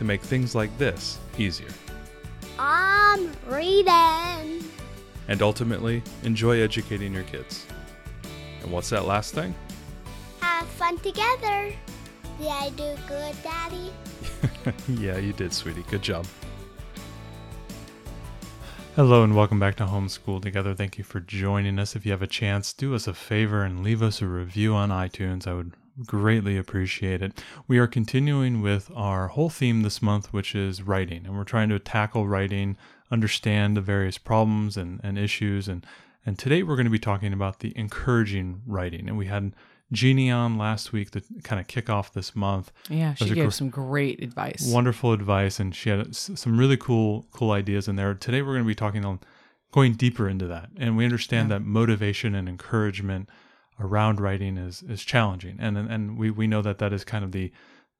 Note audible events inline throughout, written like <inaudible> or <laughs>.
to make things like this easier. I'm reading. And ultimately, enjoy educating your kids. And what's that last thing? Have fun together. Did I do good, Daddy? <laughs> yeah, you did, sweetie. Good job. Hello and welcome back to Homeschool Together. Thank you for joining us. If you have a chance, do us a favor and leave us a review on iTunes. I would greatly appreciate it. We are continuing with our whole theme this month, which is writing, and we're trying to tackle writing, understand the various problems and, and issues. And, and today we're going to be talking about the encouraging writing. And we had Jeannie on last week to kind of kick off this month Yeah, she gave gr- some great advice. wonderful advice and she had some really cool cool ideas in there today we're going to be talking on going deeper into that and we understand Yeah. that motivation and encouragement around writing is is challenging. And and, we we know that that is kind of the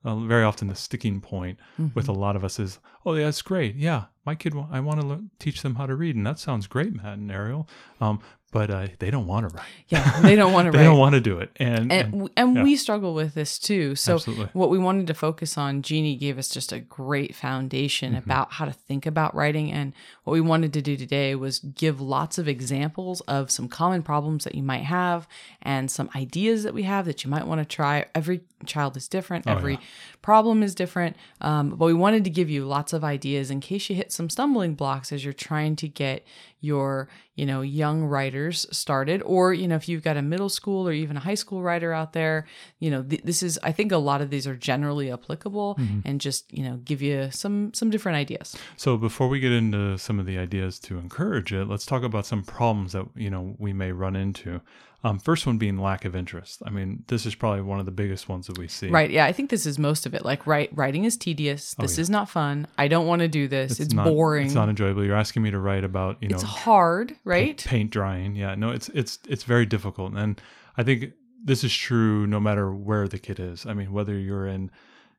uh, very often the sticking point with Mm-hmm. a lot of us is oh yeah that's great. Yeah my kid i want to learn, teach them how to read. And that sounds great matt and ariel. Um, but uh, they don't want to write yeah, they don't want <laughs> to write. they write. don't want to do it and, and and and yeah. we struggle with this too. So Absolutely. what we wanted to focus on, Jeannie gave us just a great foundation Mm-hmm. about how to think about writing. And what we wanted to do today was give lots of examples of some common problems that you might have and some ideas that we have that you might want to try. Every child is different. Oh, Every problem is different. Um, but we wanted to give you lots of ideas in case you hit some stumbling blocks as you're trying to get your you know young writers started or you know if you've got a middle school or even a high school writer out there you know th- this is i think a lot of these are generally applicable Mm-hmm. and just you know give you some some different ideas So before we get into some of the ideas to encourage it, let's talk about some problems that you know we may run into. Um, first one being lack of interest. I mean, this is probably one of the biggest ones that we see. right yeah i think this is most of it like write, writing is tedious this is not fun i don't want to do this it's, not, boring It's not enjoyable. You're asking me to write about you know it's hard right paint drying. Yeah, no, it's it's it's very difficult, and I think this is true no matter where the kid is. I mean, whether you're in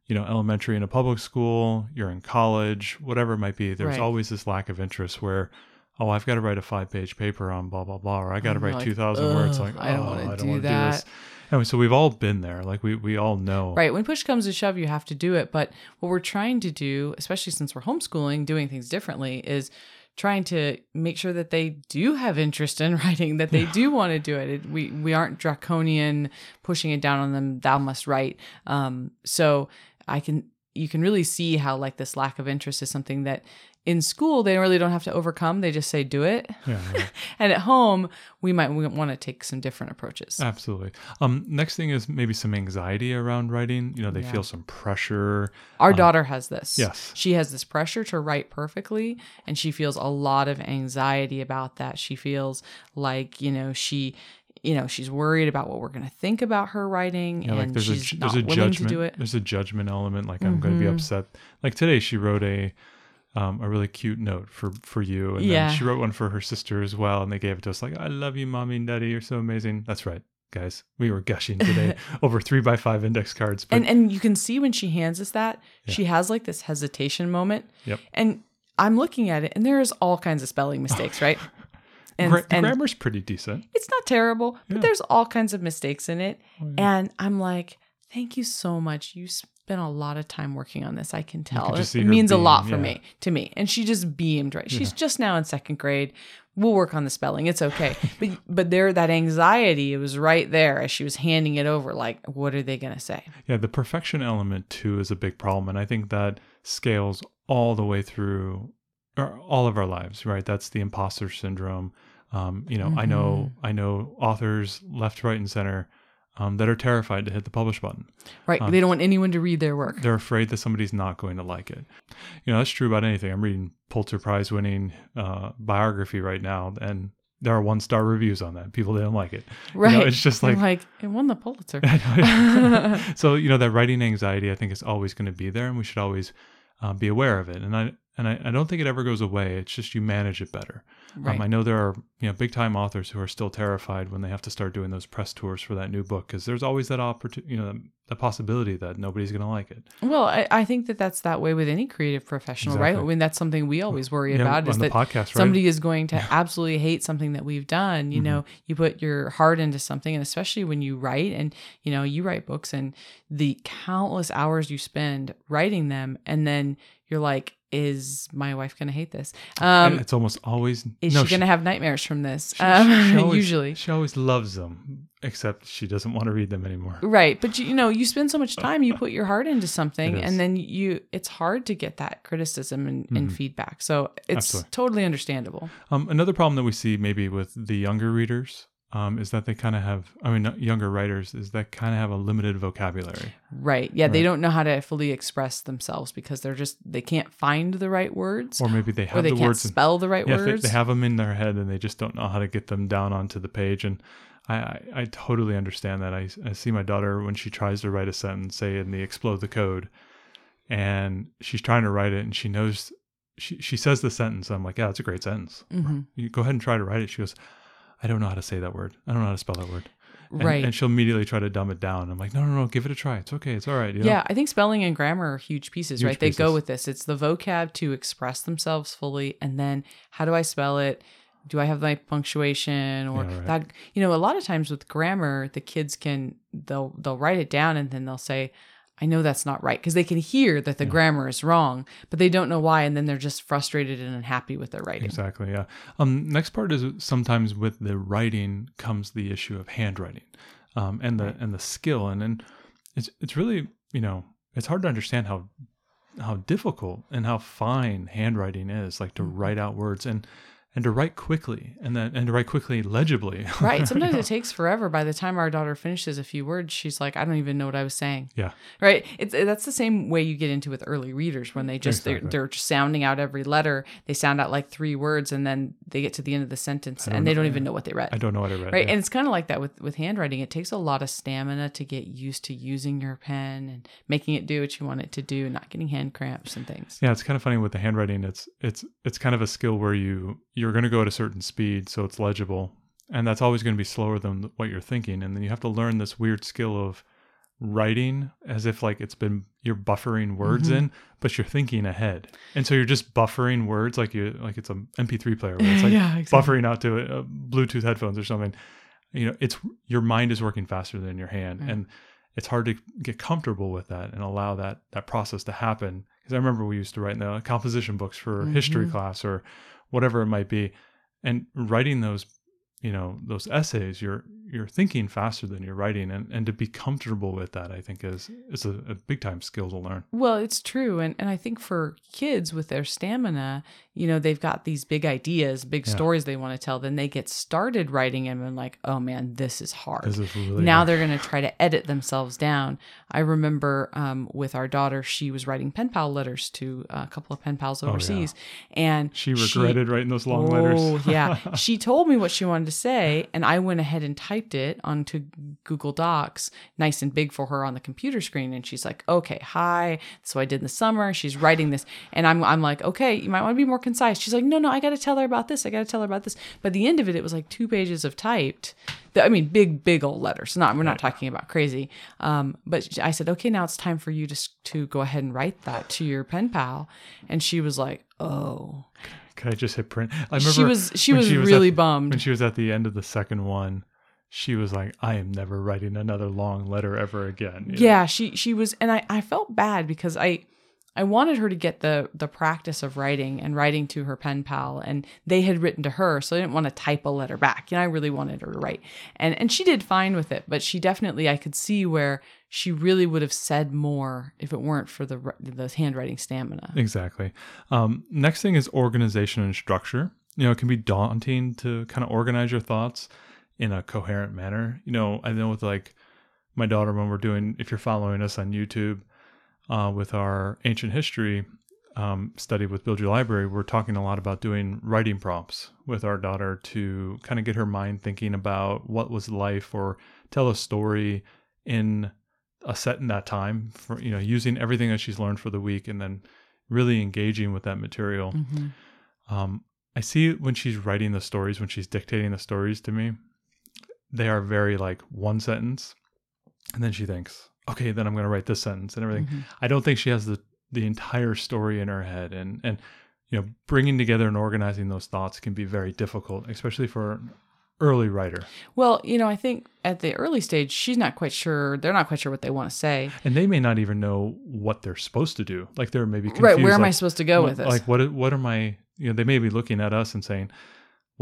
you know elementary in a public school, you're in college, whatever it might be. There's Right. always this lack of interest where. Oh, I've got to write a five-page paper on blah blah blah, or I got to write like, two thousand words. Like, I don't oh, wanna I don't do want to that." do this. Anyway, so we've all been there. Like we we all know. Right. When push comes to shove, you have to do it. But what we're trying to do, especially since we're homeschooling, doing things differently, is trying to make sure that they do have interest in <laughs> writing, that they do want to do it. it. We we aren't draconian pushing it down on them. Thou must write. Um, so I can you can really see how like this lack of interest is something that in school they really don't have to overcome. They just say do it. Yeah, yeah. <laughs> And at home we might want to take some different approaches. Absolutely. Um, next thing is maybe some anxiety around writing. You know, they Yeah. feel some pressure. Our daughter has this. yes. She has this pressure to write perfectly, and she feels a lot of anxiety about that. She feels like, you know, she. You know, she's worried about what we're going to think about her writing, Yeah, like and there's a she's not there's a willing judgment. to do it. There's a judgment element. Like I'm going to be upset. Like today, she wrote a um, a really cute note for for you, and Yeah. then she wrote one for her sister as well, and they gave it to us. Like I love you, mommy and daddy. You're so amazing. That's right, guys. We were gushing today <laughs> over three by five index cards. But And and you can see when she hands us that, she has like this hesitation moment. Yep. And I'm looking at it, and there's all kinds of spelling mistakes, right? <laughs> And, gra- and grammar's pretty decent. it's not terrible, but Yeah. Oh, there's all kinds of mistakes in it. yeah. And I'm like, thank you so much. You spent a lot of time working on this. I can tell. could It, just see it her means a lot for yeah. me, to me. And she just beamed, right? She's just now in second grade. We'll work on the spelling. It's okay. <laughs> but but there that anxiety, it was right there as she was handing it over, like, what are they gonna say? Yeah, the perfection element too is a big problem, and I think that scales all the way through or all of our lives. Right? That's the imposter syndrome. Um, you know, I know I know authors left, right, and center um, that are terrified to hit the publish button. Right. they don't want anyone to read their work. They're afraid that somebody's not going to like it. You know, that's true about anything. I'm reading Pulitzer Prize winning uh, biography right now, and there are one star reviews on that. People didn't like it. You know, Right. it's just I'm like like, it won the Pulitzer. <laughs> <laughs> so you know that writing anxiety i think is always going to be there and we should always uh, be aware of it and i and I, I don't think it ever goes away. It's just you manage it better. Right. Um, I know there are you know big time authors who are still terrified when they have to start doing those press tours for that new book because there's always that opportunity, you know, the possibility that nobody's going to like it. Well, I, I think that that's that way with any creative professional, right? I mean, that's something we always worry Yeah, about is that podcast, right? somebody is going to absolutely hate something that we've done. You Mm-hmm. know, you put your heart into something, and especially when you write, and you know, you write books, and the countless hours you spend writing them, and then you're like, is my wife going to hate this? Um, it's almost always is no, she going to have nightmares from this? she- Um, she <laughs> always- usually. she always loves them, except she doesn't want to read them anymore. Right, but you, you know, you spend so much time, you put your heart into something, <laughs> and then you it's hard to get that criticism and, and feedback. So it's Mm-hmm. Absolutely. totally understandable. Um, another problem that we see maybe with the younger readers um, is that they kind of have, I mean, younger writers, is that kind of have a limited vocabulary. Right. Yeah, they don't know how to fully express themselves because they're just they can't find the right words Or maybe they have they the can't words. spell the right yeah, words. they have them in their head and they just don't know how to get them down onto the page. And I, I, I totally understand that. I, I see my daughter when she tries to write a sentence, say in the explode the code, and she's trying to write it and she knows, she, she says the sentence. I'm like, yeah, it's a great sentence. Mhm. You go ahead and try to write it. She goes, I don't know how to say that word. I don't know how to spell that word. And, right. And she'll immediately try to dumb it down. I'm like, no, no, no, give it a try. It's okay. It's all right. You know? yeah, I think spelling and grammar are huge pieces, Huge right? They go with this. It's the vocab to express themselves fully, and then how do I spell it? Do I have my punctuation or Yeah, right. that? You know, a lot of times with grammar, the kids can they'll they'll write it down and then they'll say, "I know that's not right," because they can hear that the grammar is wrong, but they don't know why, and then they're just frustrated and unhappy with their writing. Exactly. Yeah. Um, next part is sometimes with the writing comes the issue of handwriting, um, and the and the skill, and and it's it's really you know it's hard to understand how how difficult and how fine handwriting is, like to write out words and and to write quickly and then and to write quickly legibly. <laughs> Right. Sometimes it takes forever. By the time our daughter finishes a few words, she's like, I don't even know what I was saying. yeah. Right. It's that's the same way you get into with early readers when they just Exactly. they're, they're just sounding out every letter. They sound out like three words and then they get to the end of the sentence and they know- don't even know what they read. I don't know what I read. Right. yeah. And it's kind of like that with, with handwriting. It takes a lot of stamina to get used to using your pen and making it do what you want it to do and not getting hand cramps and things. Yeah, it's kind of funny with the handwriting. It's it's it's kind of a skill where you you're going to go at a certain speed, so it's legible, and that's always going to be slower than what you're thinking. And then you have to learn this weird skill of writing as if like it's been you're buffering words Mhm. in, but you're thinking ahead, and so you're just buffering words like you like it's a MP3 player. Where it's <laughs> like Yeah, exactly. buffering out to uh, Bluetooth headphones or something. You know, it's your mind is working faster than your hand, and it's hard to get comfortable with that and allow that that process to happen. Because I remember we used to write in the composition books for history Mhm. class or whatever it might be, and writing those, you know, those essays, you're you're thinking faster than you're writing, and and to be comfortable with that, I think is is a, a big time skill to learn. Well, it's true. And, and I think for kids with their stamina, you know, they've got these big ideas, big Yeah. stories they want to tell. Then they get started writing them and like, oh man, this is hard. This is really now hard. they're going to try to edit themselves down. I remember um, with our daughter, she was writing pen pal letters to a couple of pen pals Oh, yeah. overseas. And she regretted writing those long letters. Oh, yeah. <laughs> She told me what she wanted to say, and I went ahead and typed it onto Google Docs, nice and big for her on the computer screen. And she's like, "Okay, hi." So I did in the summer. She's writing this, and I'm I'm like, "Okay, you might want to be more concise." She's like, "No, no, I got to tell her about this. I got to tell her about this." By the end of it, it was like two pages of typed. I mean, big, big old letters. Not we're not talking about crazy. Um, but I said, "Okay, now it's time for you to to go ahead and write that to your pen pal," and she was like, "Oh." Could I just hit print? I remember she was she was she was really bummed. when she was at the end of the second one. She was like, "I am never writing another long letter ever again." you know? yeah, she she was, and I I felt bad because I I wanted her to get the the practice of writing and writing to her pen pal, and they had written to her, so I didn't want to type a letter back. You know, I really wanted her to write, and and she did fine with it, but she definitely I could see where she really would have said more if it weren't for the the handwriting stamina. Exactly. Um, next thing is organization and structure. You know, it can be daunting to kind of organize your thoughts in a coherent manner. You know, I know with like my daughter when we're doing, if you're following us on YouTube uh, with our ancient history um, study with Build Your Library, we're talking a lot about doing writing prompts with our daughter to kind of get her mind thinking about what was life or tell a story in a set in that time for you know using everything that she's learned for the week and then really engaging with that material. Mhm. Um, I see when she's writing the stories, when she's dictating the stories to me, they are very like one sentence, and then she thinks, okay, then I'm going to write this sentence and everything. Mhm. I don't think she has the the entire story in her head, and and you know, bringing together and organizing those thoughts can be very difficult, especially for an early writer. Well, you know, I think at the early stage, she's not quite sure. They're not quite sure what they want to say. And they may not even know what they're supposed to do. Like they're maybe confused. right. Where am I supposed to go with this? Like what? What are my? You know, they may be looking at us and saying,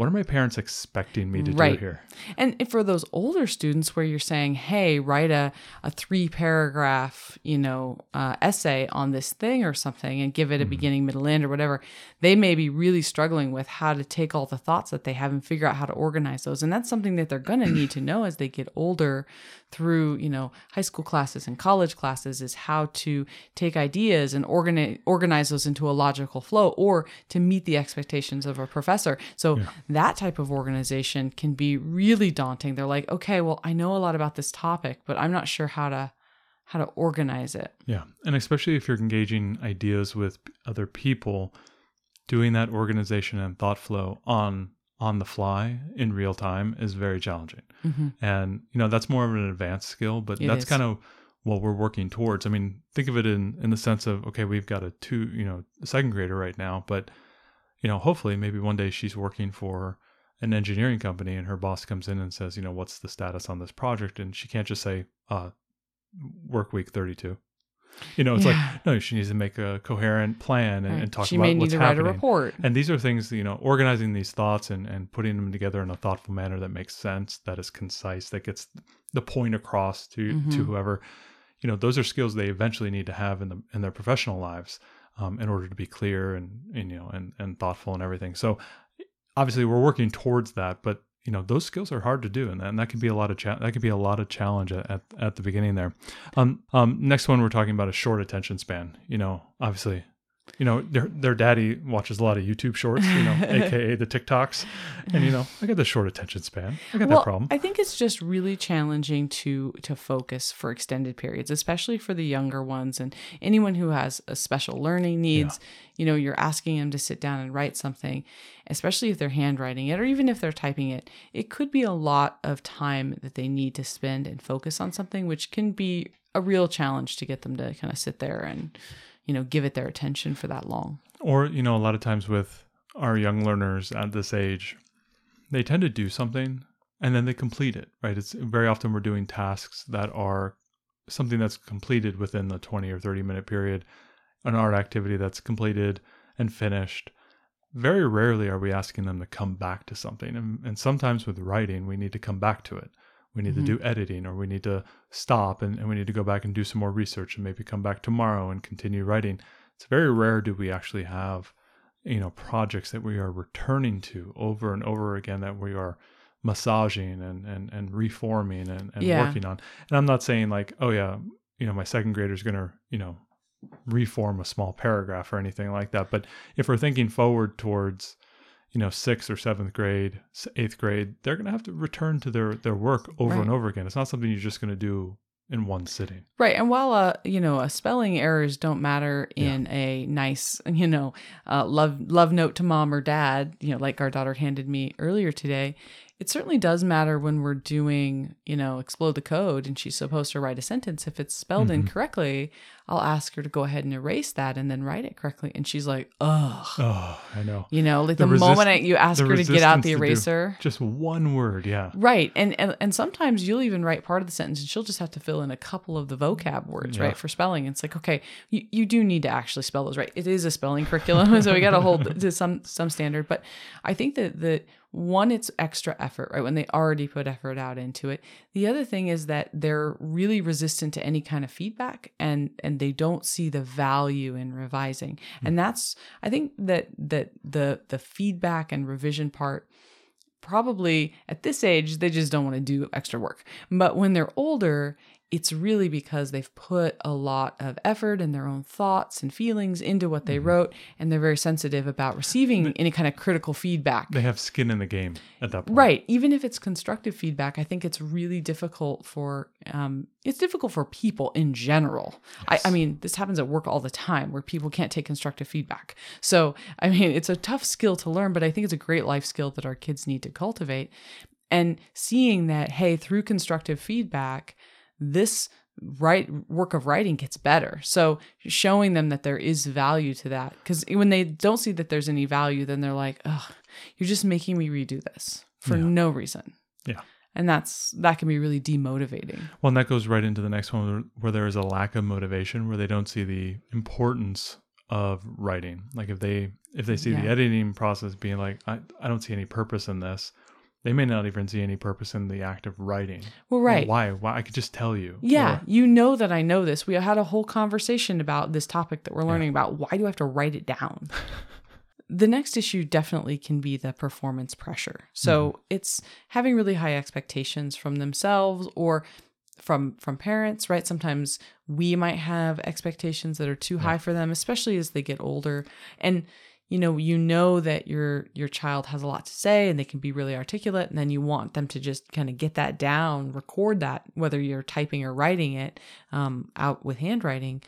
"What are my parents expecting me to do Right. here?" And for those older students where you're saying, hey, write a, a three paragraph, you know, uh, essay on this thing or something and give it a beginning, middle, end or whatever, they may be really struggling with how to take all the thoughts that they have and figure out how to organize those. And that's something that they're going to need to know as they get older through, you know, high school classes and college classes is how to take ideas and organize, organize those into a logical flow or to meet the expectations of a professor. So that type of organization can be really daunting. They're like, okay, well, I know a lot about this topic, but I'm not sure how to how to organize it. Yeah, and especially if you're engaging ideas with other people, doing that organization and thought flow on on the fly in real time is very challenging. And you know that's more of an advanced skill, but It that's is. kind of what we're working towards. I mean, think of it in in the sense of okay, we've got a two, you know, second grader right now, but you know, hopefully maybe one day she's working for an engineering company and her boss comes in and says, you know, what's the status on this project? And she can't just say, uh, work week 32. You know, it's Yeah. like, no, she needs to make a coherent plan and, Right. and talk she about may need what's to write happening. a report. And these are things, you know, organizing these thoughts and, and putting them together in a thoughtful manner that makes sense, that is concise, that gets the point across to Mhm. to whoever. You know, those are skills they eventually need to have in the in their professional lives um, in order to be clear and, and you know and and thoughtful and everything. So obviously we're working towards that, but you know those skills are hard to do, and that, and that can be a lot of cha- that can be a lot of challenge at, at, at the beginning there. Um, um, next one we're talking about a short attention span. You know, obviously, you know their their daddy watches a lot of YouTube shorts, you know, <laughs> aka the TikToks, and you know I got the short attention span. I got well, that problem. I think it's just really challenging to to focus for extended periods, especially for the younger ones and anyone who has a special learning needs. You know, you're asking them to sit down and write something, especially if they're handwriting it or even if they're typing it. It could be a lot of time that they need to spend and focus on something, which can be a real challenge to get them to kind of sit there and you know give it their attention for that long. or you know a lot of times with our young learners at this age they tend to do something and then they complete it right? It's very often we're doing tasks that are something that's completed within the 20 or 30 minute period an art activity that's completed and finished. Very rarely are we asking them to come back to something. And, and sometimes with writing we need to come back to it we need to mm-hmm. do editing or we need to stop and, and we need to go back and do some more research and maybe come back tomorrow and continue writing. It's very rare do we actually have you know projects that we are returning to over and over again that we are massaging and and, and reforming and, and Yeah. working on. And i'm not saying like oh yeah you know my second grader's gonna you know reform a small paragraph or anything like that. But if we're thinking forward towards you know sixth or seventh grade eighth grade they're gonna have to return to their their work over and over again it's not something you're just gonna do in one sitting Right. And while uh, you know, uh, spelling errors don't matter Yeah. in a nice, <laughs> you know, uh, love love note to mom or dad, you know, like our daughter handed me earlier today, it certainly does matter when we're doing, you know, explode the code and she's supposed to write a sentence. If it's spelled Mm-hmm. incorrectly, I'll ask her to go ahead and erase that and then write it correctly. And she's like, ugh. oh i know You know, like The the, resist- moment you ask her to get out the do- eraser. just one word yeah Right. And, and and sometimes you'll even write part of the sentence and she'll just have to fill in a couple of the vocab words, Yeah. right, for spelling. It's like, okay, you, you do need to actually spell those right. It is a spelling curriculum, <laughs> so we got to hold to some some standard. But I think that that one, it's extra effort, right, when they already put effort out into it. The other thing is that they're really resistant to any kind of feedback and and they don't see the value in revising. Hmm. And that's I think that that the the feedback and revision part probably at this age they just don't want to do extra work but when they're older it's really because they've put a lot of effort and their own thoughts and feelings into what they wrote, and they're very sensitive about receiving any kind of critical feedback. They have skin in the game at that point. Right. Even if it's constructive feedback, I think it's really difficult for um, it's difficult for people in general. I, I mean, this happens at work all the time where people can't take constructive feedback. So I mean, it's a tough skill to learn, but I think it's a great life skill that our kids need to cultivate. And seeing that, hey, through constructive feedback, this right work of writing gets better. So showing them that there is value to that, because when they don't see that there's any value, then they're like, oh you're just making me redo this for Yeah. no reason." Yeah. and that's that can be really demotivating. Well, and that goes right into the next one where, where there is a lack of motivation, where they don't see the importance of writing. Like if they if they see the editing process being like, I, I don't see any purpose in this, they may not even see any purpose in the act of writing. Well, Well, right. why? Why? I could just tell you. Yeah, Or- you know that I know this. We had a whole conversation about this topic that we're learning about. Why do I have to write it down? <laughs> the next issue definitely can be the performance pressure. So hmm. it's having really high expectations from themselves or from from parents, right? Sometimes we might have expectations that are too high for them, especially as they get older. And you know, you know that your your child has a lot to say and they can be really articulate and then you want them to just kind of get that down, record that whether you're typing or writing it um, out with handwriting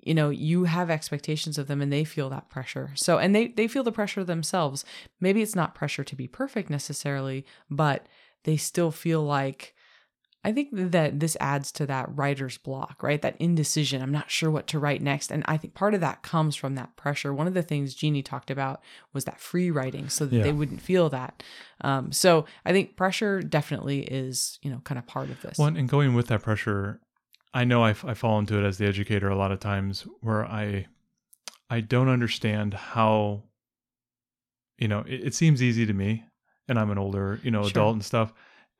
you know you have expectations of them and they feel that pressure. So and they they feel the pressure themselves. Maybe it's not pressure to be perfect necessarily but they still feel like i think that this adds to that writer's block right? That indecision. I'm not sure what to write next. And i think part of that comes from that pressure. One of the things jeannie talked about was that free writing so that Yeah. they wouldn't feel that. Um, so i think pressure definitely is you know kind of part of this. Well, and going with that pressure, I know I, f- I fall into it as the educator a lot of times where I I don't understand how you know it, it seems easy to me, and I'm an older you know Sure. adult and stuff,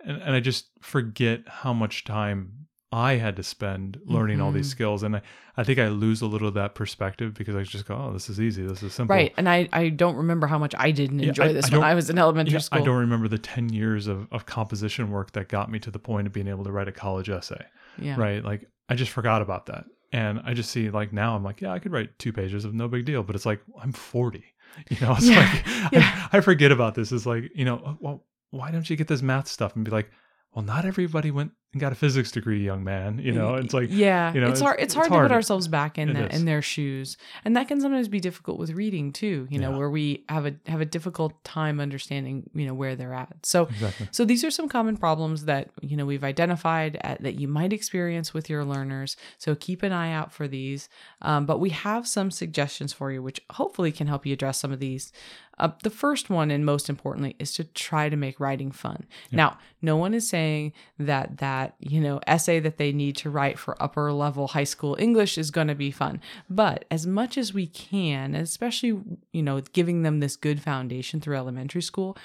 and, and I just forget how much time I had to spend learning all these Mhm. skills, and I I think I lose a little of that perspective because I just go, oh, this is easy, this is simple, Right. And I, I don't remember how much I didn't Yeah, enjoy I- this I when I was in elementary Yeah, school. I don't remember the 10 years of, of composition work that got me to the point of being able to write a college essay. yeah. right? Like I just forgot about that. And I just see like now I'm like, yeah, I could write two pages of no big deal, but it's like I'm 40. <laughs> You know, it's Yeah, like yeah. I, <laughs> I forget about this. It's like, you know, oh, well, why don't you get this math stuff and be like, well, not everybody went and got a physics degree, young man. You know, it's like yeah, you know, it's hard. It's, it's hard, to hard. put ourselves back in is. in their shoes, and that can sometimes be difficult with reading too. You know, Yeah. where we have a have a difficult time understanding, you know, where they're at. So, exactly. so these are some common problems that you know we've identified at, that you might experience with your learners. So keep an eye out for these. Um, but we have some suggestions for you, which hopefully can help you address some of these. Uh, the first one, and most importantly, is to try to make writing fun. Now, no one is saying that that you know essay that they need to write for upper level high school English is going to be fun. But as much as we can, especially you know giving them this good foundation through elementary school,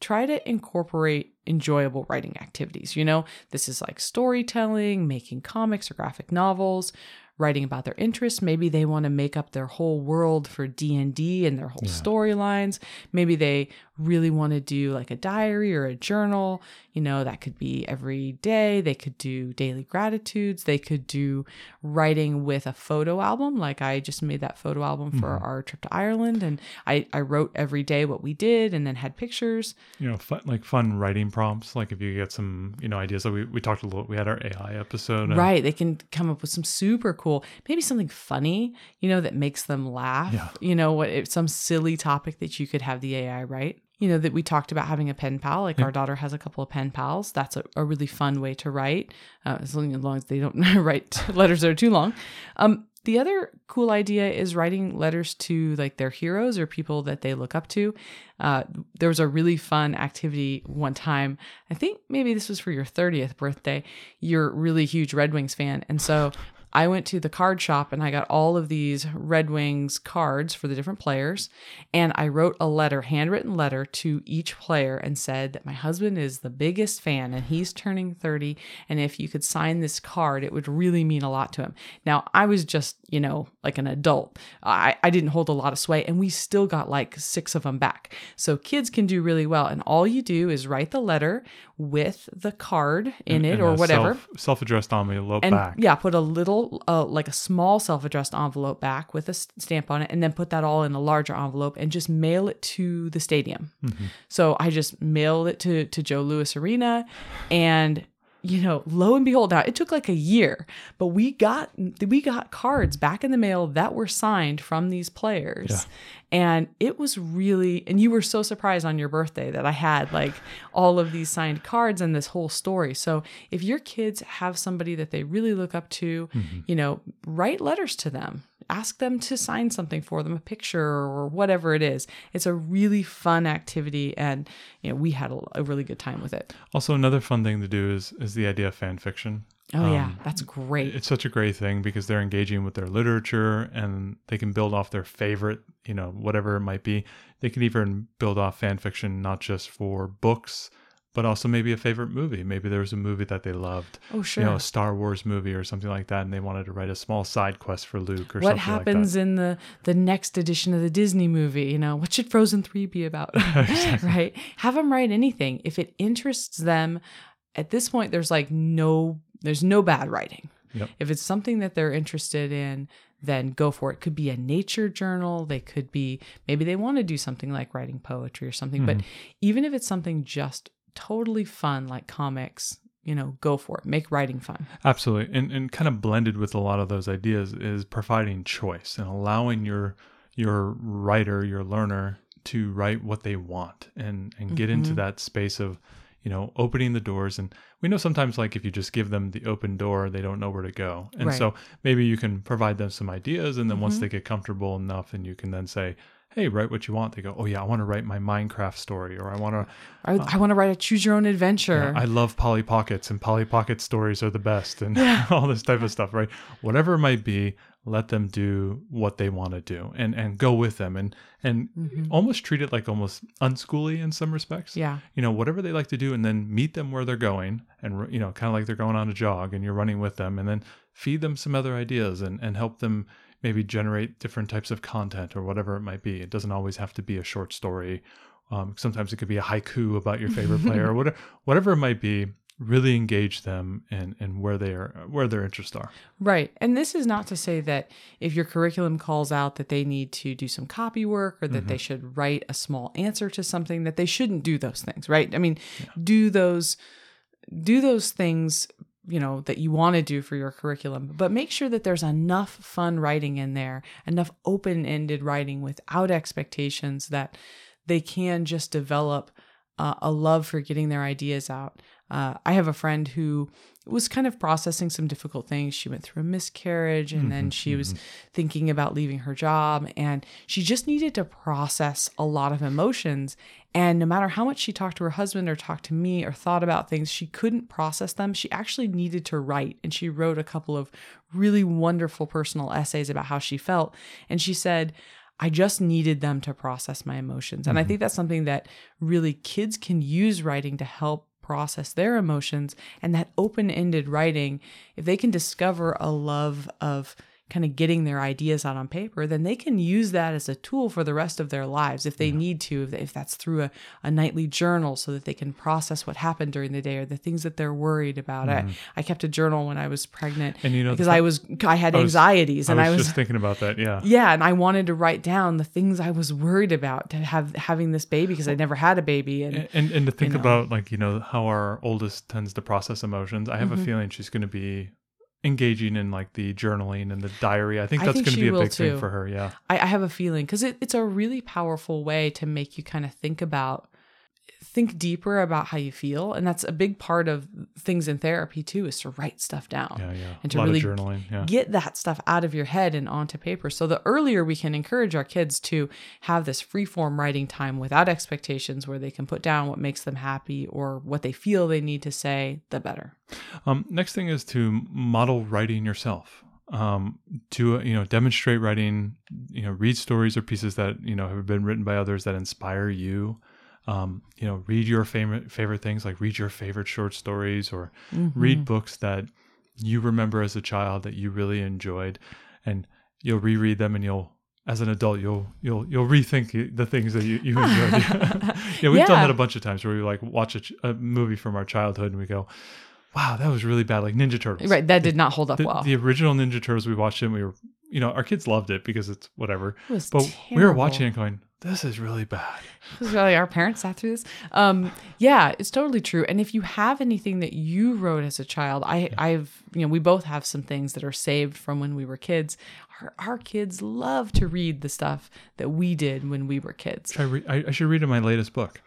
try to incorporate enjoyable writing activities. You know, this is like storytelling, making comics or graphic novels, writing about their interests. Maybe they want to make up their whole world for D&D and their whole storylines. Maybe they really want to do like a diary or a journal. You know, that could be every day. They could do daily gratitudes. They could do writing with a photo album. Like I just made that photo album for mm-hmm. our trip to Ireland and I, I wrote every day what we did and then had pictures. You know, fun, like fun writing prompts. Like if you get some, you know, ideas. So we, we talked a little, we had our AI episode. and- Right. They can come up with some super cool, maybe something funny, you know, that makes them laugh. Yeah. You know, what some silly topic that you could have the AI write. You know, that we talked about having a pen pal. Like our daughter has a couple of pen pals. That's a, a really fun way to write, uh, as long as long as they don't <laughs> write <laughs> letters that are too long. Um, the other cool idea is writing letters to like their heroes or people that they look up to. Uh, there was a really fun activity one time. I think maybe this was for your 30th birthday. You're a really huge Red Wings fan. And so I went to the card shop and I got all of these Red Wings cards for the different players. And I wrote a letter, handwritten letter to each player and said that my husband is the biggest fan and he's turning 30. And if you could sign this card, it would really mean a lot to him. Now, I was just, you know, like an adult. I, I didn't hold a lot of sway and we still got like six of them back. So kids can do really well. And all you do is write the letter with the card in And- it and or whatever Self, self-addressed envelope and back. yeah, put a little, uh, like a small self-addressed envelope back with a stamp on it, and then put that all in a larger envelope and just mail it to the stadium. Mm-hmm. So I just mailed it to to Joe Louis Arena, and you know, lo and behold, now it took like a year, but we got we got cards back in the mail that were signed from these players. Yeah. And it was really, and you were so surprised on your birthday that I had like all of these signed cards and this whole story. So if your kids have somebody that they really look up to, mm-hmm. you know, write letters to them. Ask them to sign something for them, a picture or whatever it is. It's a really fun activity, and you know we had a, a really good time with it. Also, another fun thing to do is is the idea of fan fiction. Oh yeah, Um, that's great. It's such a great thing because they're engaging with their literature and they can build off their favorite, you know, whatever it might be. They can even build off fan fiction not just for books, but also maybe a favorite movie. Maybe there was a movie that they loved, Oh sure. you know, a Star Wars movie or something like that, and they wanted to write a small side quest for Luke or what something happens in the the next edition of the Disney movie? You know, what should Frozen Three be about? <laughs> <laughs> right? Have them write anything if it interests them. At this point, there's like no there's no bad writing. Yep. If it's something that they're interested in, then go for it. Could be a nature journal. They could be maybe they want to do something like writing poetry or something. But even if it's something just totally fun like comics, you know, go for it. Make writing fun. Absolutely. And and kind of blended with a lot of those ideas is providing choice and allowing your your writer, your learner to write what they want and and get into Mhm. that space of you know opening the doors and we know sometimes like if you just give them the open door they don't know where to go and Right. so maybe you can provide them some ideas and then once Mhm. they get comfortable enough and you can then say hey write what you want they go oh yeah i want to write my minecraft story or i want to I, I want to write a choose your own adventure. I love Polly Pockets and Polly Pocket stories are the best and <laughs> all this type of stuff, right? Whatever it might be, let them do what they want to do and and go with them and and Mhm. almost treat it like almost unschooly in some respects. Yeah. You know, whatever they like to do and then meet them where they're going and you know, kind of like they're going on a jog and you're running with them and then feed them some other ideas and and help them maybe generate different types of content or whatever it might be. It doesn't always have to be a short story. Um, sometimes it could be a haiku about your favorite player or <laughs> whatever, whatever it might be. Really engage them and and where they are, where their interests are. Right. And this is not to say that if your curriculum calls out that they need to do some copy work or that Mm-hmm. they should write a small answer to something that they shouldn't do those things, right? I mean, do those do those things you know that you want to do for your curriculum but make sure that there's enough fun writing in there enough open-ended writing without expectations that they can just develop uh, a love for getting their ideas out uh, i have a friend who was kind of processing some difficult things she went through a miscarriage and then she mm-hmm, was mm-hmm. thinking about leaving her job and she just needed to process a lot of emotions and no matter how much she talked to her husband or talked to me or thought about things, she couldn't process them. She actually needed to write. And she wrote a couple of really wonderful personal essays about how she felt. And she said, I just needed them to process my emotions. And I mm-hmm. think that's something that really kids can use writing to help process their emotions. And that open ended writing, if they can discover a love of kind of getting their ideas out on paper, then they can use that as a tool for the rest of their lives if they need to, if, if that's through a, a nightly journal so that they can process what happened during the day or the things that they're worried about. I, I kept a journal when I was pregnant And you know, because I was, I had I was- anxieties and I was, I was, just thinking about that. Yeah. <laughs> yeah, and I wanted to write down the things I was worried about to have having this baby because I never had a baby and And, and and to think know. about like you know how our oldest tends to process emotions. I have Mm-hmm. a feeling she's going to be engaging in like the journaling and the diary. I think I that's going to be a big too. thing for her. Yeah. I, I have a feeling because it, it's a really powerful way to make you kind of think about think deeper about how you feel and that's a big part of things in therapy too is to write stuff down Yeah. Yeah. And to really journaling. Yeah. get that stuff out of your head and onto paper so the earlier we can encourage our kids to have this free form writing time without expectations where they can put down what makes them happy or what they feel they need to say the better Um, next thing is to model writing yourself. um, to you know demonstrate writing you know read stories or pieces that you know have been written by others that inspire you um, you know read your favorite favorite things like read your favorite short stories or read books that you remember as a child that you really enjoyed. And you'll reread them and you'll as an adult you'll you'll you'll rethink the things that you, you <laughs> enjoyed. <laughs> Yeah we've done that a bunch of times where we like watch a, ch- a movie from our childhood and we go wow that was really bad like ninja turtles. Right. That did not hold up the, well. the original ninja turtles we watched it and we were you know our kids loved it because it's whatever. It but we were watching it going this is really bad This is really our parents sat through this. Um, yeah, it's totally true. And if you have anything that you wrote as a child, I, I've, you know, we both have some things that are saved from when we were kids. Our, our kids love to read the stuff that we did when we were kids. Try re- I, I should read in my latest book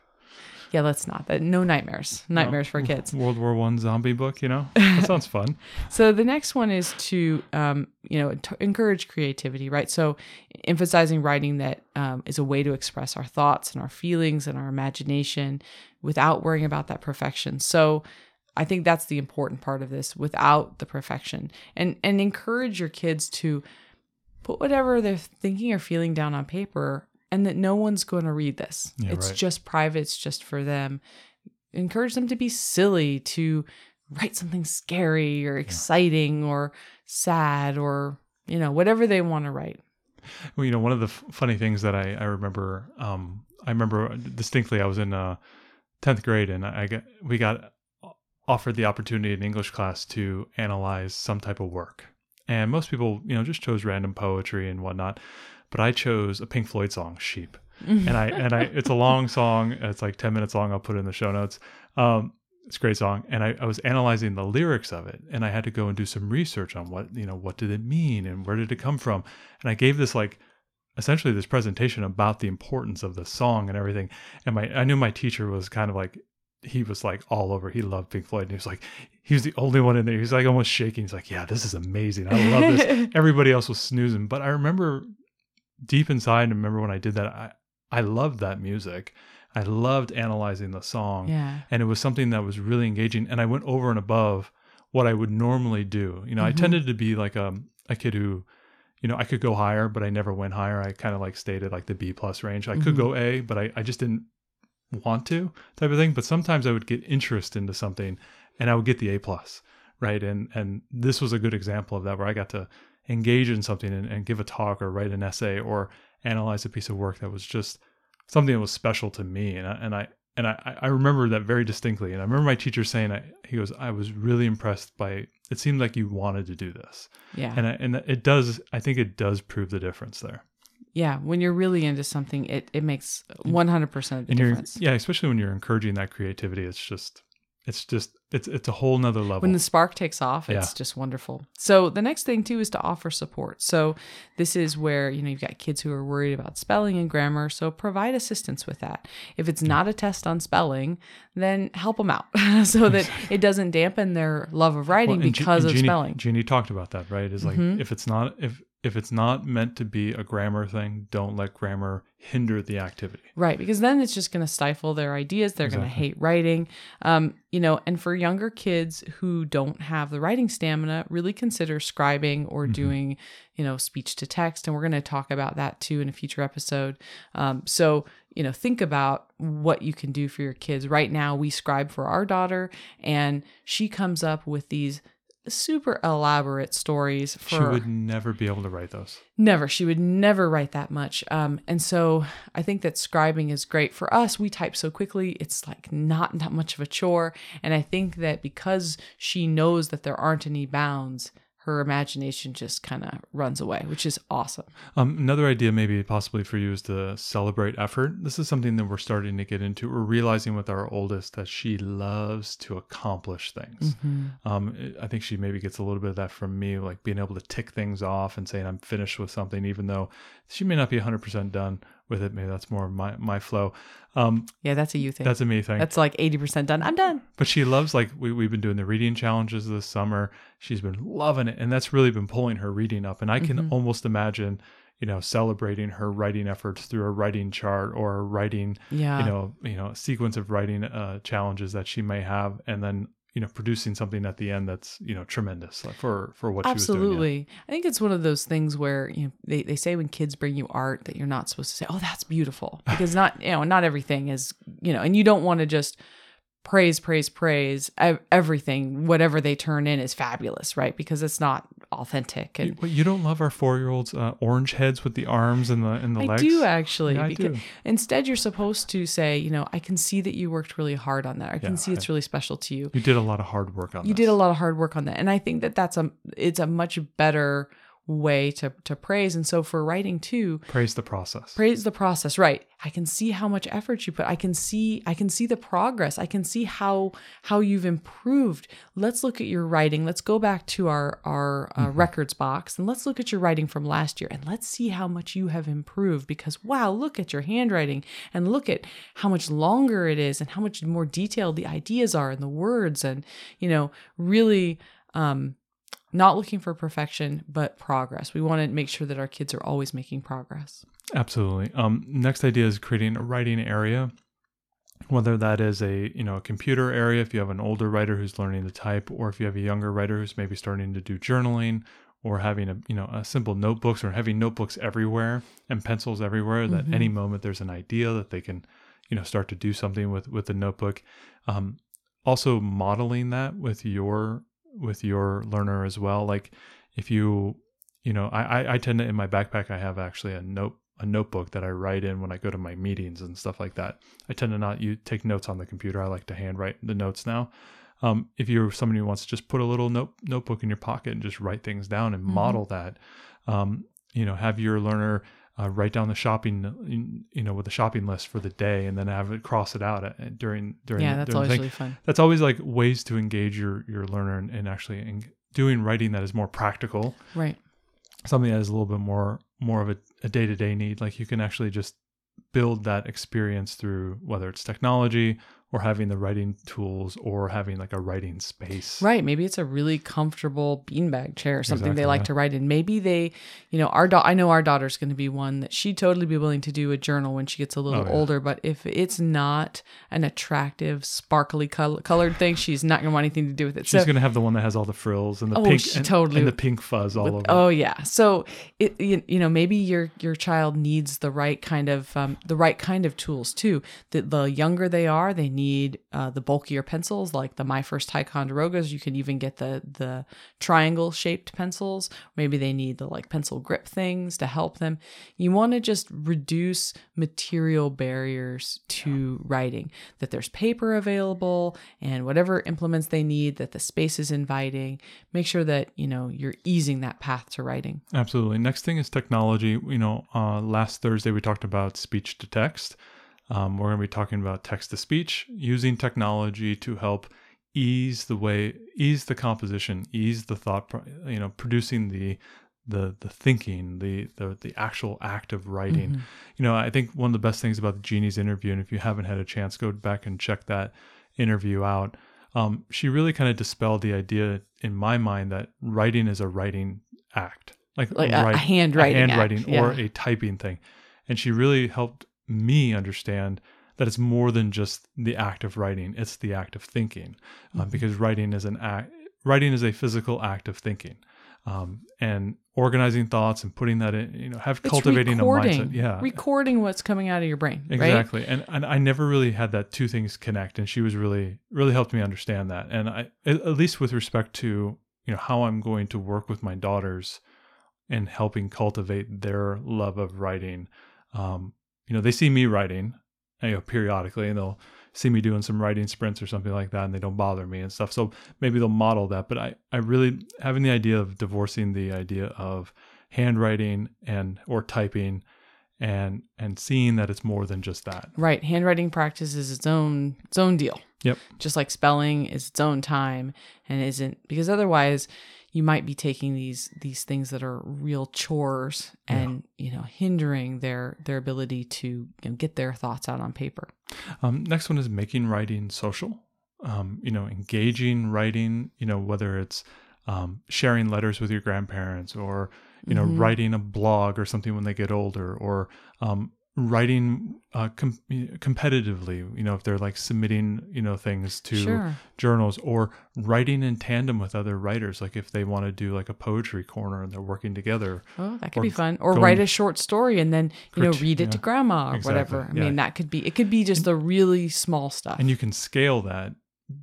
Yeah, let's not. That no nightmares. Nightmares for kids. world war one zombie book you know <laughs> that sounds fun So the next one is to, um, you know, encourage creativity, right? So emphasizing writing that um, is a way to express our thoughts and our feelings and our imagination without worrying about that perfection. So I think that's the important part of this without the perfection and, and encourage your kids to put whatever they're thinking or feeling down on paper and that no one's going to read this. Yeah, it's right. just private, it's just for them. Encourage them to be silly, to write something scary or exciting or sad or, you know, whatever they want to write. Well, you know, one of the f- funny things that I, I remember, um, I remember distinctly, I was in uh, 10th grade and I got, we got offered the opportunity in English class to analyze some type of work. And most people, you know, just chose random poetry and whatnot. But I chose a Pink Floyd song, Sheep. and I, and I, it's a long song. It's like 10 minutes long. I'll put it in the show notes. Um, it's a great song. And I, I was analyzing the lyrics of it and I had to go and do some research on what, you know, what did it mean and where did it come from? And I gave this like essentially this presentation about the importance of the song and everything. And my I knew my teacher was kind of like he was like all over. He loved Pink Floyd. And he was like, he was the only one in there. He's like almost shaking. He's like, yeah, this is amazing. I love this. <laughs> Everybody else was snoozing. But I remember deep inside, and remember when I did that, I, I loved that music. I loved analyzing the song Yeah. and it was something that was really engaging and i went over and above what i would normally do you know i Mhm. tended to be like a, a kid who you know i could go higher but i never went higher i kind of like stayed at like the b plus range i could Mhm. go a but I, I just didn't want to type of thing but sometimes i would get interest into something and i would get the a plus right and and this was a good example of that where i got to engage in something and, and give a talk or write an essay or analyze a piece of work that was just something that was special to me and I, and I and I, I remember that very distinctly and I remember my teacher saying I, he goes I was really impressed by it seemed like you wanted to do this Yeah. and I, and it does I think it does prove the difference there yeah. When you're really into something, it, it makes 100% of the difference. yeah especially when you're encouraging that creativity it's just it's just it's it's a whole nother level When the spark takes off, it's Yeah. just wonderful. So the next thing too is to offer support. So this is where, you know, you've got kids who are worried about spelling and grammar, so provide assistance with that. If it's not a test on spelling, then help them out <laughs> so that it doesn't dampen their love of writing Well, because and of Jeannie, spelling. Jeannie talked about that, right? Is like Mhm. if it's not if if it's not meant to be a grammar thing, don't let grammar hinder the activity. Right, because then it's just going to stifle their ideas. They're going to hate writing. Um, you know, and for younger kids who don't have the writing stamina, really consider scribing or Mhm. doing, you know, speech to text. And we're going to talk about that too in a future episode. Um, so, you know, think about what you can do for your kids. Right now, we scribe for our daughter, and she comes up with these super elaborate stories for She would never be able to write those. Never. She would never write that much. Um, and so I think that scribing is great for us. We type so quickly, it's like not that much of a chore. And I think that because she knows that there aren't any bounds, her imagination just kind of runs away, which is awesome. Um, another idea, maybe possibly for you, is to celebrate effort. This is something that we're starting to get into. We're realizing with our oldest that she loves to accomplish things. Um, I think she maybe gets a little bit of that from me, like being able to tick things off and saying I'm finished with something, even though she may not be 100% done with it. Maybe that's more my my flow. Um, Yeah, that's a you thing. that's a me thing. That's like 80% done. I'm done. But she loves like we we've been doing the reading challenges this summer. She's been loving it, and that's really been pulling her reading up. And I can Mhm. almost imagine, you know, celebrating her writing efforts through a writing chart or a writing, Yeah. you know, you know, sequence of writing uh, challenges that she may have, and then you know producing something at the end that's you know tremendous like, for for what she was doing. Absolutely. I think it's one of those things where you know, they, they say when kids bring you art that you're not supposed to say, oh, that's beautiful. <laughs> Because not, you know, not everything is, you know, and you don't want to just praise, praise, praise everything, whatever they turn in is fabulous, right? Because it's not authentic. You, And wait, you don't love our four year olds uh, orange heads with the arms and the and the I legs. I do actually. Yeah, I because do. Instead, you're supposed to say, you know, I can see that you worked really hard on that. I can Yeah, see it's really special to you. You did a lot of hard work on that. you this. did a lot of hard work on that and i think that that's a it's a much better way to to praise. And so for writing too Praise the process. praise the process right. I can see how much effort you put. I can see i can see the progress. I can see how how you've improved. Let's look at your writing. Let's go back to our our uh, records box and let's look at your writing from last year and let's see how much you have improved because wow look at your handwriting and look at how much longer it is and how much more detailed the ideas are and the words and you know really um not looking for perfection but progress we want to make sure that our kids are always making progress Absolutely. Um, next idea is creating a writing area, whether that is a you know a computer area if you have an older writer who's learning to type, or if you have a younger writer who's maybe starting to do journaling, or having a you know a simple notebooks or having notebooks everywhere and pencils everywhere. That Mhm. any moment there's an idea that they can you know start to do something with with the notebook. Um, also modeling that with your with your learner as well. Like if you you know I I, I tend to in my backpack I have actually a note a notebook that I write in when I go to my meetings and stuff like that. I tend to not you take notes on the computer. I like to handwrite the notes now. Um, if you're somebody who wants to just put a little note notebook in your pocket and just write things down and Mhm. model that, um, you know, have your learner uh, write down the shopping, you know, with the shopping list for the day, and then have it cross it out at, during during yeah that's during always the really fun. That's always like ways to engage your your learner and, and actually en- doing writing that is more practical. Right. Something that is a little bit more more of a, a day-to-day need. Like you can actually just build that experience through whether it's technology or having the writing tools or having like a writing space Right. Maybe it's a really comfortable beanbag chair or something Exactly, they like yeah. to write in. Maybe they, you know, our da- I know our daughter's going to be one that she'd totally be willing to do a journal when she gets a little Oh, yeah. older. But if it's not an attractive, sparkly col- colored thing, she's not going to want anything to do with it. she's so, gonna have the one that has all the frills and the Oh, pink she and, totally and the pink fuzz all with- over oh yeah. So it you, you know maybe your your child needs the right kind of um, the right kind of tools too. The, the younger they are, they need uh, the bulkier pencils like the My First Ticonderogas. You can even get the the triangle shaped pencils. Maybe they need the like pencil grip things to help them. You want to just reduce material barriers to writing. That there's paper available and whatever implements they need. That the space is inviting. Make sure that you know you're easing that path to writing. Absolutely. Next thing is technology. You know, uh, last Thursday we talked about speech to text. Um, we're going to be talking about text to speech, using technology to help ease the way, ease the composition, ease the thought. You know, producing the the the thinking, the the the actual act of writing. Mhm. You know, I think one of the best things about the Jeannie's interview, and if you haven't had a chance, go back and check that interview out. Um, she really kind of dispelled the idea in my mind that writing is a writing act, like, Like a- a write- handwriting act, handwriting, or yeah. a typing thing. And she really helped me understand that it's more than just the act of writing; it's the act of thinking, uh, Mm-hmm. because writing is an act. Writing is a physical act of thinking, um, and organizing thoughts and putting that in. You know, have It's cultivating recording, a mindset. Yeah, recording what's coming out of your brain. Right? Exactly. And and I never really had that two things connect and she was really really helped me understand that. And I at at least with respect to, you know, how I'm going to work with my daughters and helping cultivate their love of writing. Um, you know, they see me writing, you know, periodically and they'll see me doing some writing sprints or something like that and they don't bother me and stuff. So maybe they'll model that, but I I really having the idea of divorcing the idea of handwriting and or typing and and seeing that it's more than just that. Right. Handwriting practice is its own its own deal. Yep. Just like spelling is its own time and isn't because otherwise you might be taking these these things that are real chores and you know hindering their their ability to you know, get their thoughts out on paper. Um, next one is making writing social. Um, you know, engaging writing. You know, whether it's um, sharing letters with your grandparents or you know Mhm. writing a blog or something when they get older or um, writing uh, com- competitively, you know, if they're like submitting, you know, things to Sure. journals or writing in tandem with other writers, like if they want to do like a poetry corner and they're working together. Oh, that could be fun. Or write a short story and then, you know, read it to grandma or Exactly, whatever. I yeah. mean, that could be, it could be just the really small stuff. And you can scale that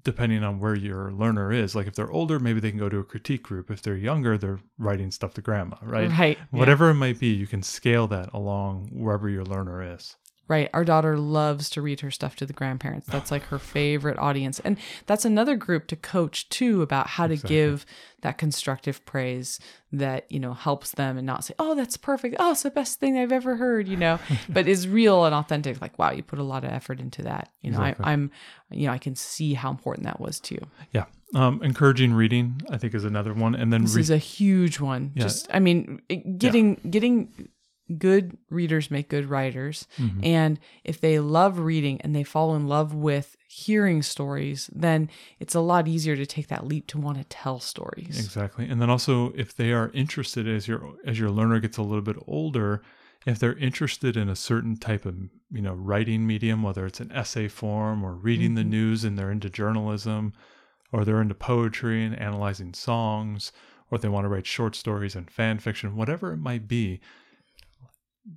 depending on where your learner is. Like if they're older, maybe they can go to a critique group. If they're younger, they're writing stuff to grandma, right? Right. yeah. Whatever it might be, you can scale that along wherever your learner is. Right. Our daughter loves to read her stuff to the grandparents. That's like her favorite audience. And that's another group to coach too about how to Exactly. give that constructive praise that, you know, helps them and not say, oh, that's perfect. Oh, it's the best thing I've ever heard, you know, <laughs> but is real and authentic. Like, wow, you put a lot of effort into that. You know, Exactly. I, I'm, you know, I can see how important that was to you. Yeah. Um, encouraging reading, I think, is another one. And then This re- is a huge one. Yeah. Just, I mean, getting, getting, good readers make good writers Mhm. and if they love reading and they fall in love with hearing stories then it's a lot easier to take that leap to want to tell stories Exactly. And then also if they are interested as your as your learner gets a little bit older, if they're interested in a certain type of, you know, writing medium, whether it's an essay form or reading the Mhm. news and they're into journalism or they're into poetry and analyzing songs or they want to write short stories and fan fiction, whatever it might be,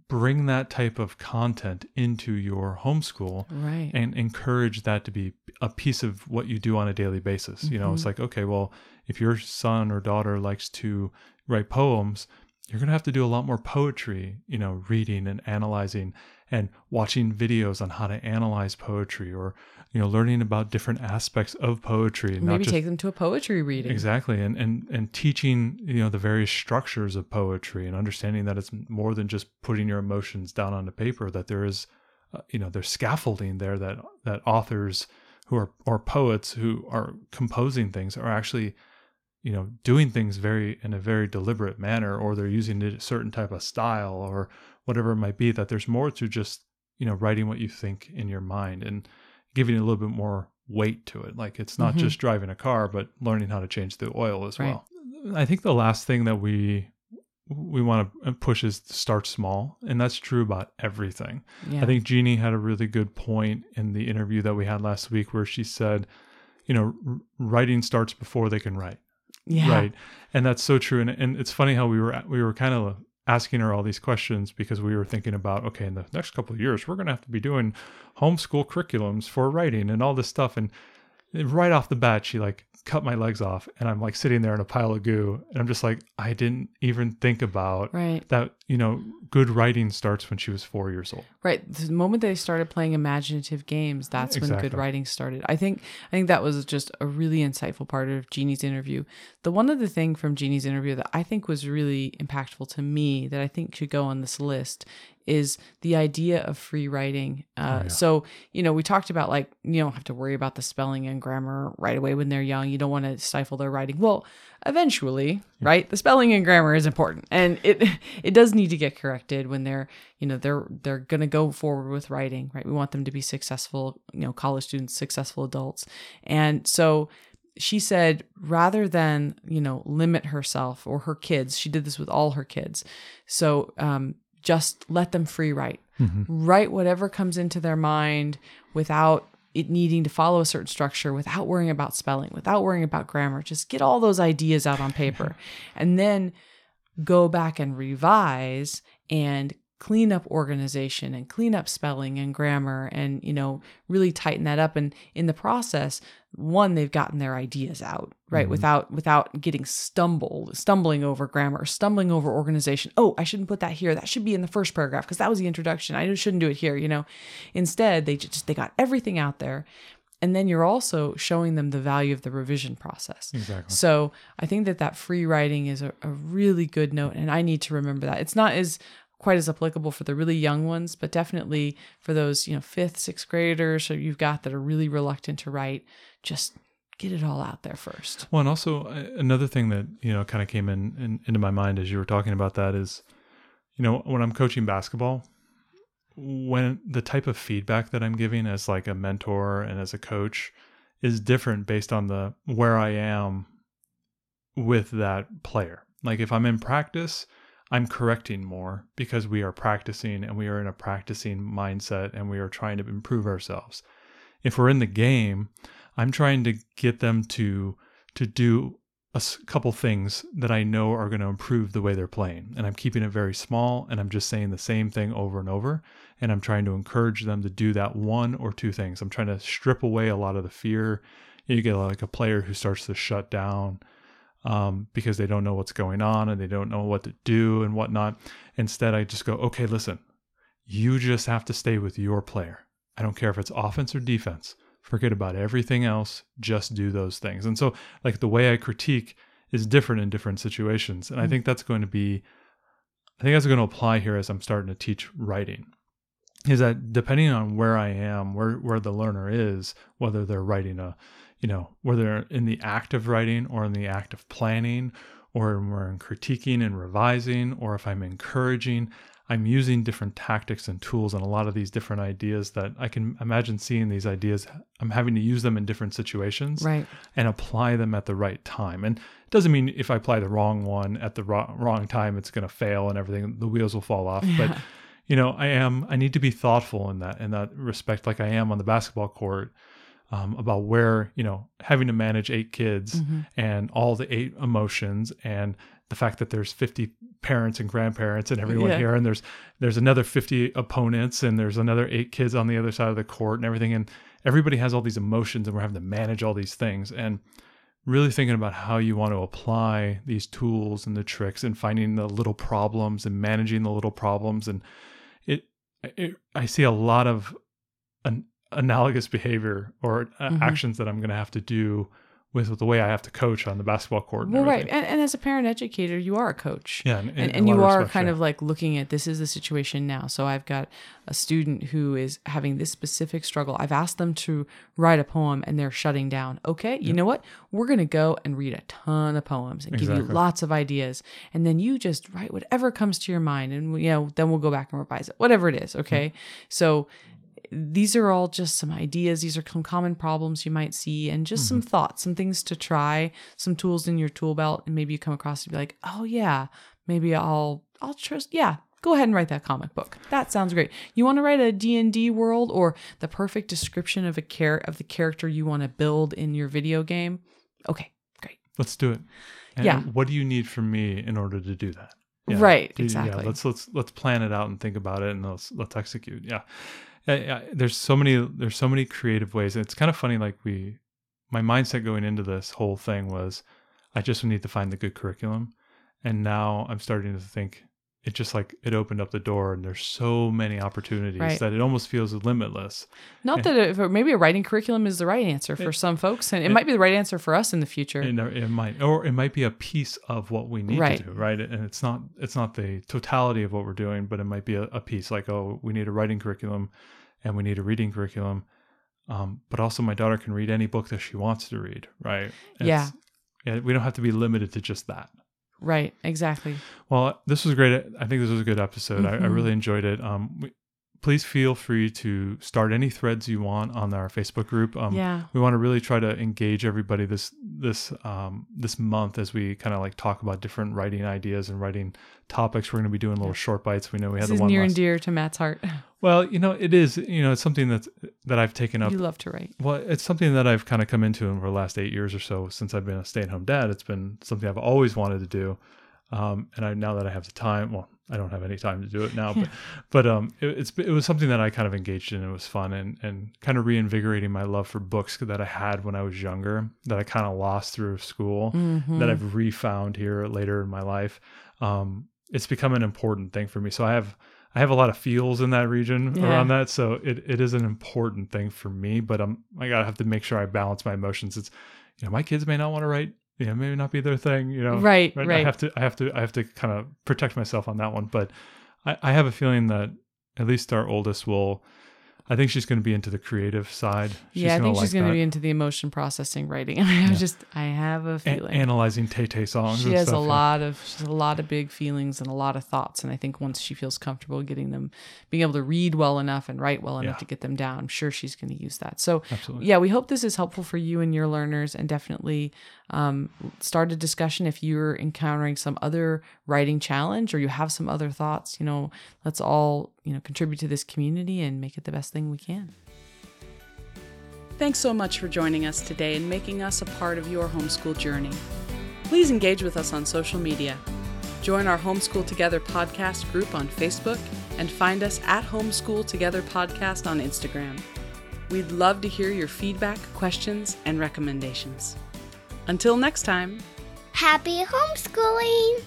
bring that type of content into your homeschool right and encourage that to be a piece of what you do on a daily basis. You know, it's Mhm. like, okay, well, if your son or daughter likes to write poems, you're going to have to do a lot more poetry, you know, reading and analyzing and watching videos on how to analyze poetry or, you know, learning about different aspects of poetry and maybe not just take them to a poetry reading Exactly, and and and teaching you know the various structures of poetry and understanding that it's more than just putting your emotions down onto paper. That there is, uh, you know, there's scaffolding there that that authors who are or poets who are composing things are actually, you know, doing things very in a very deliberate manner, or they're using a certain type of style or whatever it might be. That there's more to just you know writing what you think in your mind and giving it a little bit more weight to it. Like it's not Mhm. just driving a car, but learning how to change the oil as Right. well. I think the last thing that we we want to push is to start small, and that's true about everything. yeah I think Jeannie had a really good point in the interview that we had last week, where she said, you know, r- writing starts before they can write yeah. Right. And that's so true. And, and it's funny how we were we were kind of asking her all these questions because we were thinking about okay in the next couple of years we're going to have to be doing homeschool curriculums for writing and all this stuff. And right off the bat she like cut my legs off and i'm like sitting there in a pile of goo and i'm just like i didn't even think about right. that you know good writing starts when she was four years old. Right. The moment they started playing imaginative games that's when good writing started. I think i think that was just a really insightful part of jeannie's interview. The one other thing from jeannie's interview that i think was really impactful to me that i think should go on this list is the idea of free writing. Uh, Oh, yeah. so you know we talked about like you don't have to worry about the spelling and grammar right away when they're young. You don't want to stifle their writing. Well eventually right the spelling and grammar is important. And it <laughs> it does need to get corrected when they're you know they're they're going to go forward with writing right? We want them to be successful you know college students successful adults. And so she said rather than you know limit herself or her kids she did this with all her kids. So um just let them free write. Mm-hmm. Write whatever comes into their mind without it needing to follow a certain structure without worrying about spelling without worrying about grammar. Just get all those ideas out on paper. <laughs> And then go back and revise and clean up organization and clean up spelling and grammar and you know really tighten that up. And in the process one they've gotten their ideas out right? Mhm. without without getting stumbled stumbling over grammar stumbling over organization. Oh i shouldn't put that here. That should be in the first paragraph because that was the introduction. I shouldn't do it here you know? Instead they just they got everything out there. And then you're also showing them the value of the revision process. Exactly. So I think that that free writing is a, a really good note, and I need to remember that. It's not as quite as applicable for the really young ones, but definitely for those you know fifth, sixth graders, or you've got that are really reluctant to write. Just get it all out there first. Well, and also uh, another thing that you know kind of came in, in into my mind as you were talking about that is, you know, when I'm coaching basketball, when the type of feedback that I'm giving as like a mentor and as a coach is different based on the where I am with that player. Like if I'm in practice, I'm correcting more because we are practicing and we are in a practicing mindset and we are trying to improve ourselves. If we're in the game, I'm trying to get them to to do a couple things that I know are going to improve the way they're playing. And I'm keeping it very small and I'm just saying the same thing over and over. And I'm trying to encourage them to do that one or two things. I'm trying to strip away a lot of the fear. You get like a player who starts to shut down um, because they don't know what's going on and they don't know what to do and whatnot. Instead, I just go, okay, listen, you just have to stay with your player. I don't care if it's offense or defense. Forget about everything else. Just do those things. And so, like, the way I critique is different in different situations. And I Mm. think that's going to be, I think that's going to apply here as I'm starting to teach writing. Is that depending on where I am, where where the learner is, whether they're writing a, you know, whether in the act of writing or in the act of planning, or we're in critiquing and revising, or if I'm encouraging, I'm using different tactics and tools and a lot of these different ideas that I can imagine seeing these ideas. I'm having to use them in different situations Right. and apply them at the right time. And it doesn't mean if I apply the wrong one at the wrong, wrong time, it's going to fail and everything, the wheels will fall off. But, you know, I am, I need to be thoughtful in that, in that respect, like I am on the basketball court. Um, about where you know having to manage eight kids Mhm. and all the eight emotions and the fact that there's 50 parents and grandparents and everyone Yeah. here and there's there's another 50 opponents and there's another eight kids on the other side of the court and everything and everybody has all these emotions and we're having to manage all these things and really thinking about how you want to apply these tools and the tricks and finding the little problems and managing the little problems and it, it I see a lot of an analogous behavior or uh, Mhm. actions that I'm going to have to do with the way I have to coach on the basketball court. And Well, right. And, and as a parent educator, you are a coach. Yeah, and, and, and you are respects, kind yeah. of like looking at this is the situation now. So I've got a student who is having this specific struggle. I've asked them to write a poem and they're shutting down. Okay, you know what? We're going to go and read a ton of poems and give you lots of ideas. And then you just write whatever comes to your mind and you know, then we'll go back and revise it. Whatever it is, okay? So these are all just some ideas. These are some common problems you might see, and just some mm-hmm. thoughts, some things to try, some tools in your tool belt, and maybe you come across and be like, "Oh yeah, maybe I'll I'll trust. Yeah, go ahead and write that comic book. That sounds great. You want to write a D and D world or the perfect description of a care of the character you want to build in your video game? Okay, great. let's do it. And Yeah. What do you need from me in order to do that? Right, Do- exactly. Yeah, let's let's let's plan it out and think about it, and let's let's execute. Yeah. Yeah, yeah, there's so many there's so many creative ways. It's kind of funny. Like we, my mindset going into this whole thing was, I just need to find the good curriculum, and now I'm starting to think it just like it opened up the door, and there's so many opportunities Right. that it almost feels limitless. Not Yeah. that it, maybe a writing curriculum is the right answer for It- some folks, and it, it- might be the right answer for us in the future. It, it might, or it might be a piece of what we need Right. to do, right? And it's not, it's not the totality of what we're doing, but it might be a, a piece. Like, oh, we need a writing curriculum, and we need a reading curriculum, um, but also my daughter can read any book that she wants to read, right? Yeah. Yeah. We don't have to be limited to just that. Right, exactly. Well, this was great. I think this was a good episode. I, I Mhm. really enjoyed it. Um, we, please feel free to start any threads you want on our Facebook group. Um, yeah. we want to really try to engage everybody this this um, this month as we kind of like talk about different writing ideas and writing topics. We're going to be doing little short bites. We know we had This the is one near last. and dear to Matt's heart. <laughs> Well, you know, it is. You know, it's something that's that I've taken up. You love to write. Well, it's something that I've kind of come into over the last eight years or so since I've been a stay-at-home dad. It's been something I've always wanted to do, um, and I now that I have the time, well, I don't have any time to do it now, but <laughs> but um, it, it's it was something that I kind of engaged in. It was fun and and kind of reinvigorating my love for books that I had when I was younger, that I kind of lost through school, Mhm. that I've refound here later in my life. Um, it's become an important thing for me. So I have I have a lot of feels in that region Yeah. around that. So it, it is an important thing for me, but I'm I gotta have to make sure I balance my emotions. It's you know, my kids may not want to write, you know, maybe not be their thing, you know. Right, I right. have to I have to I have to kind of protect myself on that one. But I, I have a feeling that at least our oldest will I think she's going to be into the creative side. She's yeah, I think she's like going to that. be into the emotion processing writing. <laughs> I I Yeah. just I have a A- feeling. analyzing Tay Tay songs. she has a stuff, yeah. lot of she has a lot of big feelings and a lot of thoughts and i think once she feels comfortable getting them being able to read well enough and write well enough Yeah. to get them down i'm sure she's going to use that so Absolutely. yeah we hope this is helpful for you and your learners and definitely um, start a discussion if you're encountering some other writing challenge or you have some other thoughts you know let's all you know contribute to this community and make it the best thing we can Thanks so much for joining us today and making us a part of your homeschool journey. Please engage with us on social media. Join our Homeschool Together podcast group on Facebook and find us at Homeschool Together Podcast on Instagram. We'd love to hear your feedback, questions, and recommendations. Until next time. Happy homeschooling!